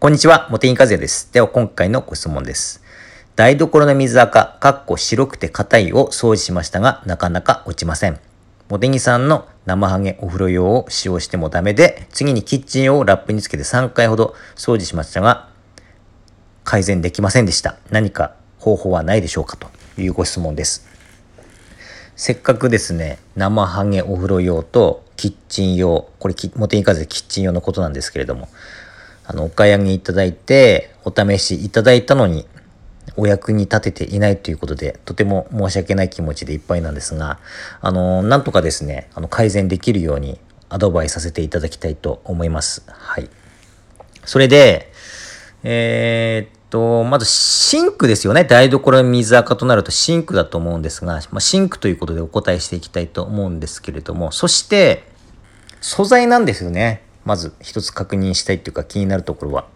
こんにちは、茂木和也です。では今回のご質問です。台所の水垢、かっこ白くて硬いを掃除しましたが、なかなか落ちません。茂木さんの生ハゲお風呂用を使用してもダメで、次にキッチン用をラップにつけて3回ほど掃除しましたが、改善できませんでした。何か方法はないでしょうかというご質問です。せっかくですね、生ハゲお風呂用とキッチン用、これ、茂木風キッチン用のことなんですけれども、あの、お買い上げいただいて、お試しいただいたのに、お役に立てていないということで、とても申し訳ない気持ちでいっぱいなんですが、あの、なんとかですね、あの、改善できるようにアドバイスさせていただきたいと思います。はい。それで、えー、っと、まずシンクですよね。台所の水垢となるとシンクだと思うんですが、まあ、シンクということでお答えしていきたいと思うんですけれども、そして、素材なんですよね。まず一つ確認したいっていうか気になるところは。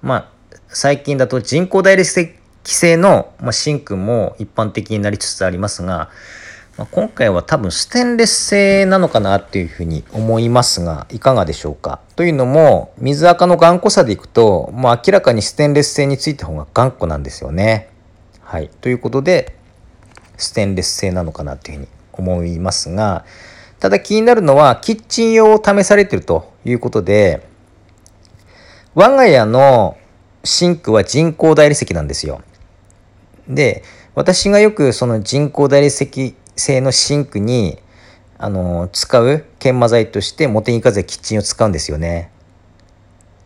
まあ、最近だと人工大理石製の、まあ、シンクも一般的になりつつありますが、まあ、今回は多分ステンレス製なのかなっていうふうに思いますがいかがでしょうか？というのも水垢の頑固さでいくともう明らかにステンレス製についた方が頑固なんですよね。はい、ということでステンレス製なのかなっていうふうに思いますがただ気になるのはキッチン用を試されてるということで我が家のシンクは人工大理石なんですよ。で、私がよくその人工大理石製のシンクにあの使う研磨剤としてモテニカゼキッチンを使うんですよね。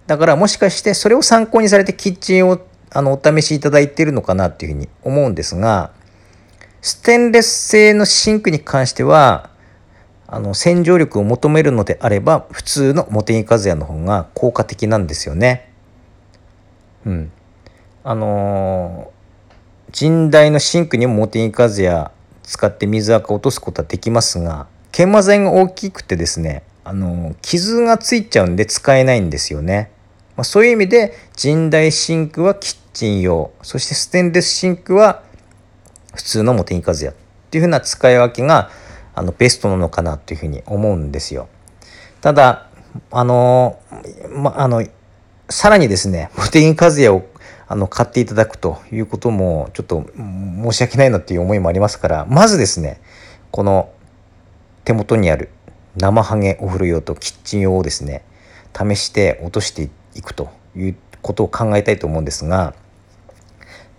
だからもしかしてそれを参考にされてキッチンをあのお試しいただいてるのかなっていうふうに思うんですがステンレス製のシンクに関してはあの洗浄力を求めるのであれば普通のモテニカズヤの方が効果的なんですよね。うん。あのー、神代のシンクにもモテニカズヤ使って水垢を落とすことはできますが研磨剤が大きくてですね、あのー、傷がついちゃうんで使えないんですよね。まあ、そういう意味で人大シンクはキッチン用そしてステンレスシンクは普通のモテニカズヤっていうふうな使い分けがあのベストなのかなというふうに思うんですよ。ただあのまあのさらにですねモテインカズヤをあの買っていただくということもちょっと申し訳ないなっていう思いもありますからまずですねこの手元にある生ハゲお風呂用とキッチン用をですね試して落としていくということを考えたいと思うんですが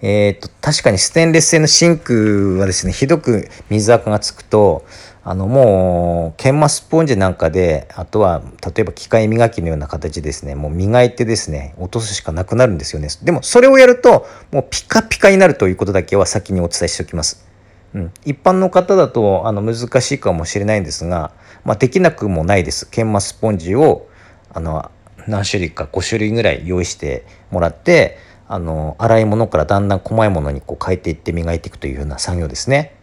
えーと、確かにステンレス製のシンクはですねひどく水垢がつくとあのもう研磨スポンジなんかであとは例えば機械磨きのような形ですねもう磨いてですね落とすしかなくなるんですよね。でもそれをやるともうピカピカになるということだけは先にお伝えしておきます、うん、一般の方だとあの難しいかもしれないんですが、まあ、できなくもないです。研磨スポンジをあの何種類か5種類ぐらい用意してもらってあの洗い物からだんだん細いものにこう変えていって磨いていくというような作業ですね。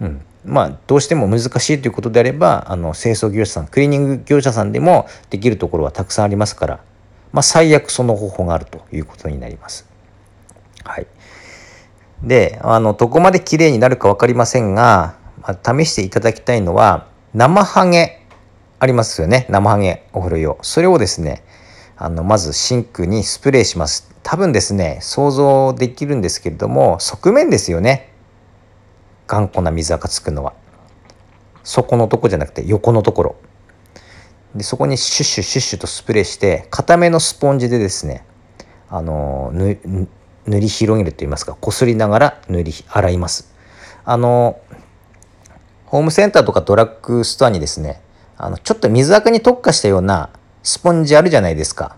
うん、まあどうしても難しいということであればあの清掃業者さんクリーニング業者さんでもできるところはたくさんありますから、まあ、最悪その方法があるということになります。はい、であのどこまで綺麗になるか分かりませんが、まあ、試していただきたいのは生ハゲありますよね生ハゲお風呂用それをですねあのまずシンクにスプレーします。多分ですね想像できるんですけれども側面ですよね。頑固な水垢つくのは。底のとこじゃなくて横のところ。でそこにシュッシュシュッシュとスプレーして固めのスポンジでですねあの塗り広げると言いますかこすりながら塗り洗います。あのホームセンターとかドラッグストアにですねあのちょっと水垢に特化したようなスポンジあるじゃないですか。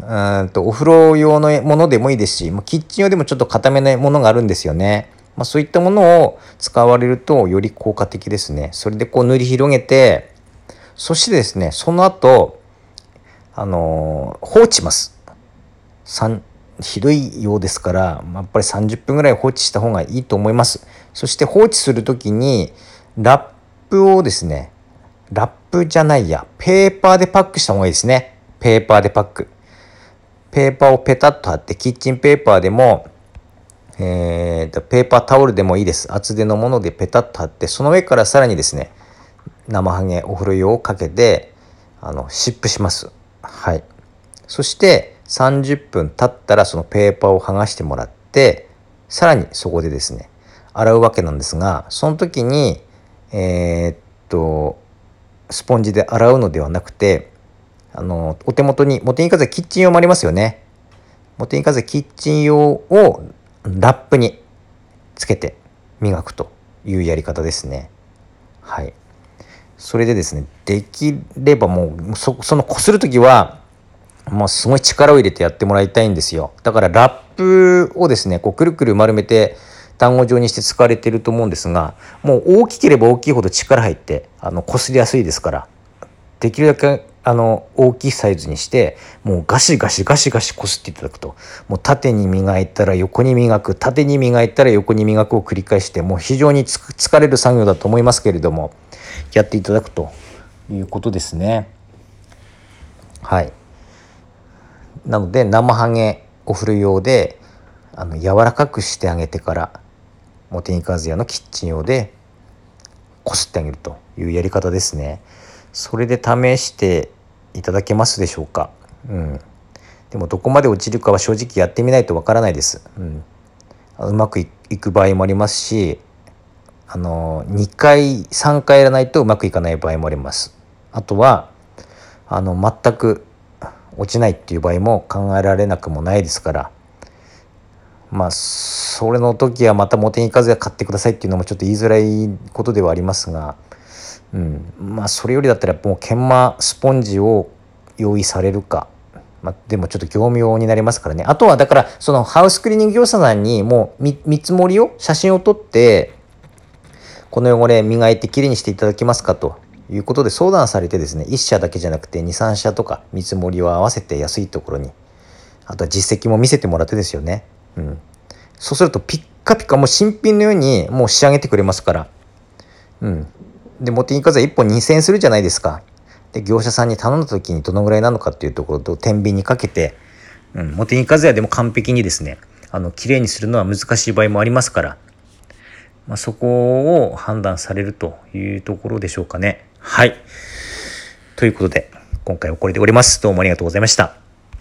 うんとお風呂用のものでもいいですし、キッチン用でもちょっと固めなものがあるんですよね。まあ、そういったものを使われるとより効果的ですね。それでこう塗り広げて、そしてですね、その後、あのー、放置します。ひどいようですから、やっぱり30分ぐらい放置した方がいいと思います。そして放置する時にラップをですね、ラップじゃないや、ペーパーでパックした方がいいですね。ペーパーでパック。ペーパーをペタッと貼って、キッチンペーパーでも、えーと、ペーパータオルでもいいです。厚手のものでペタッと貼って、その上からさらにですね、生ハゲお風呂用をかけて、あの、湿布します。はい。そして30分経ったらそのペーパーを剥がしてもらってさらにそこでですね洗うわけなんですがその時にえー、っスポンジで洗うのではなくてあのお手元にモテニカゼキッチン用もありますよね。モテニカゼキッチン用をラップにつけて磨くというやり方ですね。はい。それでですねできればもうそそのこする時はもうすごい力を入れてやってもらいたいんですよ。だからラップをですねこうくるくる丸めて団子状にして使われていると思うんですがもう大きければ大きいほど力入ってあの擦りやすいですからできるだけあの大きいサイズにしてもうガシガシガシガシこすっていただくともう縦に磨いたら横に磨く縦に磨いたら横に磨くを繰り返してもう非常に疲れる作業だと思いますけれどもやっていただくということですね。はいなので生ハゲお風呂用であの柔らかくしてあげてからモテニカズヤのキッチン用でこすってあげるというやり方ですね。それで試していただけますでしょうか？うん。でもどこまで落ちるかは正直やってみないとわからないです。うん。うまくいく場合もありますし、あの2回3回やらないとうまくいかない場合もあります。あとはあの全く落ちないっていう場合も考えられなくもないですからまあそれの時はまたモテに行かず買ってくださいっていうのもちょっと言いづらいことではありますが、うん、まあそれよりだったらもう研磨スポンジを用意されるか、まあ、でもちょっと業務用になりますからね。あとはだからそのハウスクリーニング業者さんにもう見積もりを写真を撮ってこの汚れ磨いてきれいにしていただけますかと。いうことで相談されてですね1社だけじゃなくて23社とか見積もりを合わせて安いところに。あとは実績も見せてもらってですよね。うん、そうするとピッカピカもう新品のようにもう仕上げてくれますから、うん、でモテニカザ1本2,000円するじゃないですか。で業者さんに頼んだ時にどのぐらいなのかっていうところと天秤にかけて、うん、モテニカザヤでも完璧にですねあの綺麗にするのは難しい場合もありますから、まあ、そこを判断されるというところでしょうかね。はい。ということで今回はこれで終わります。どうもありがとうございました。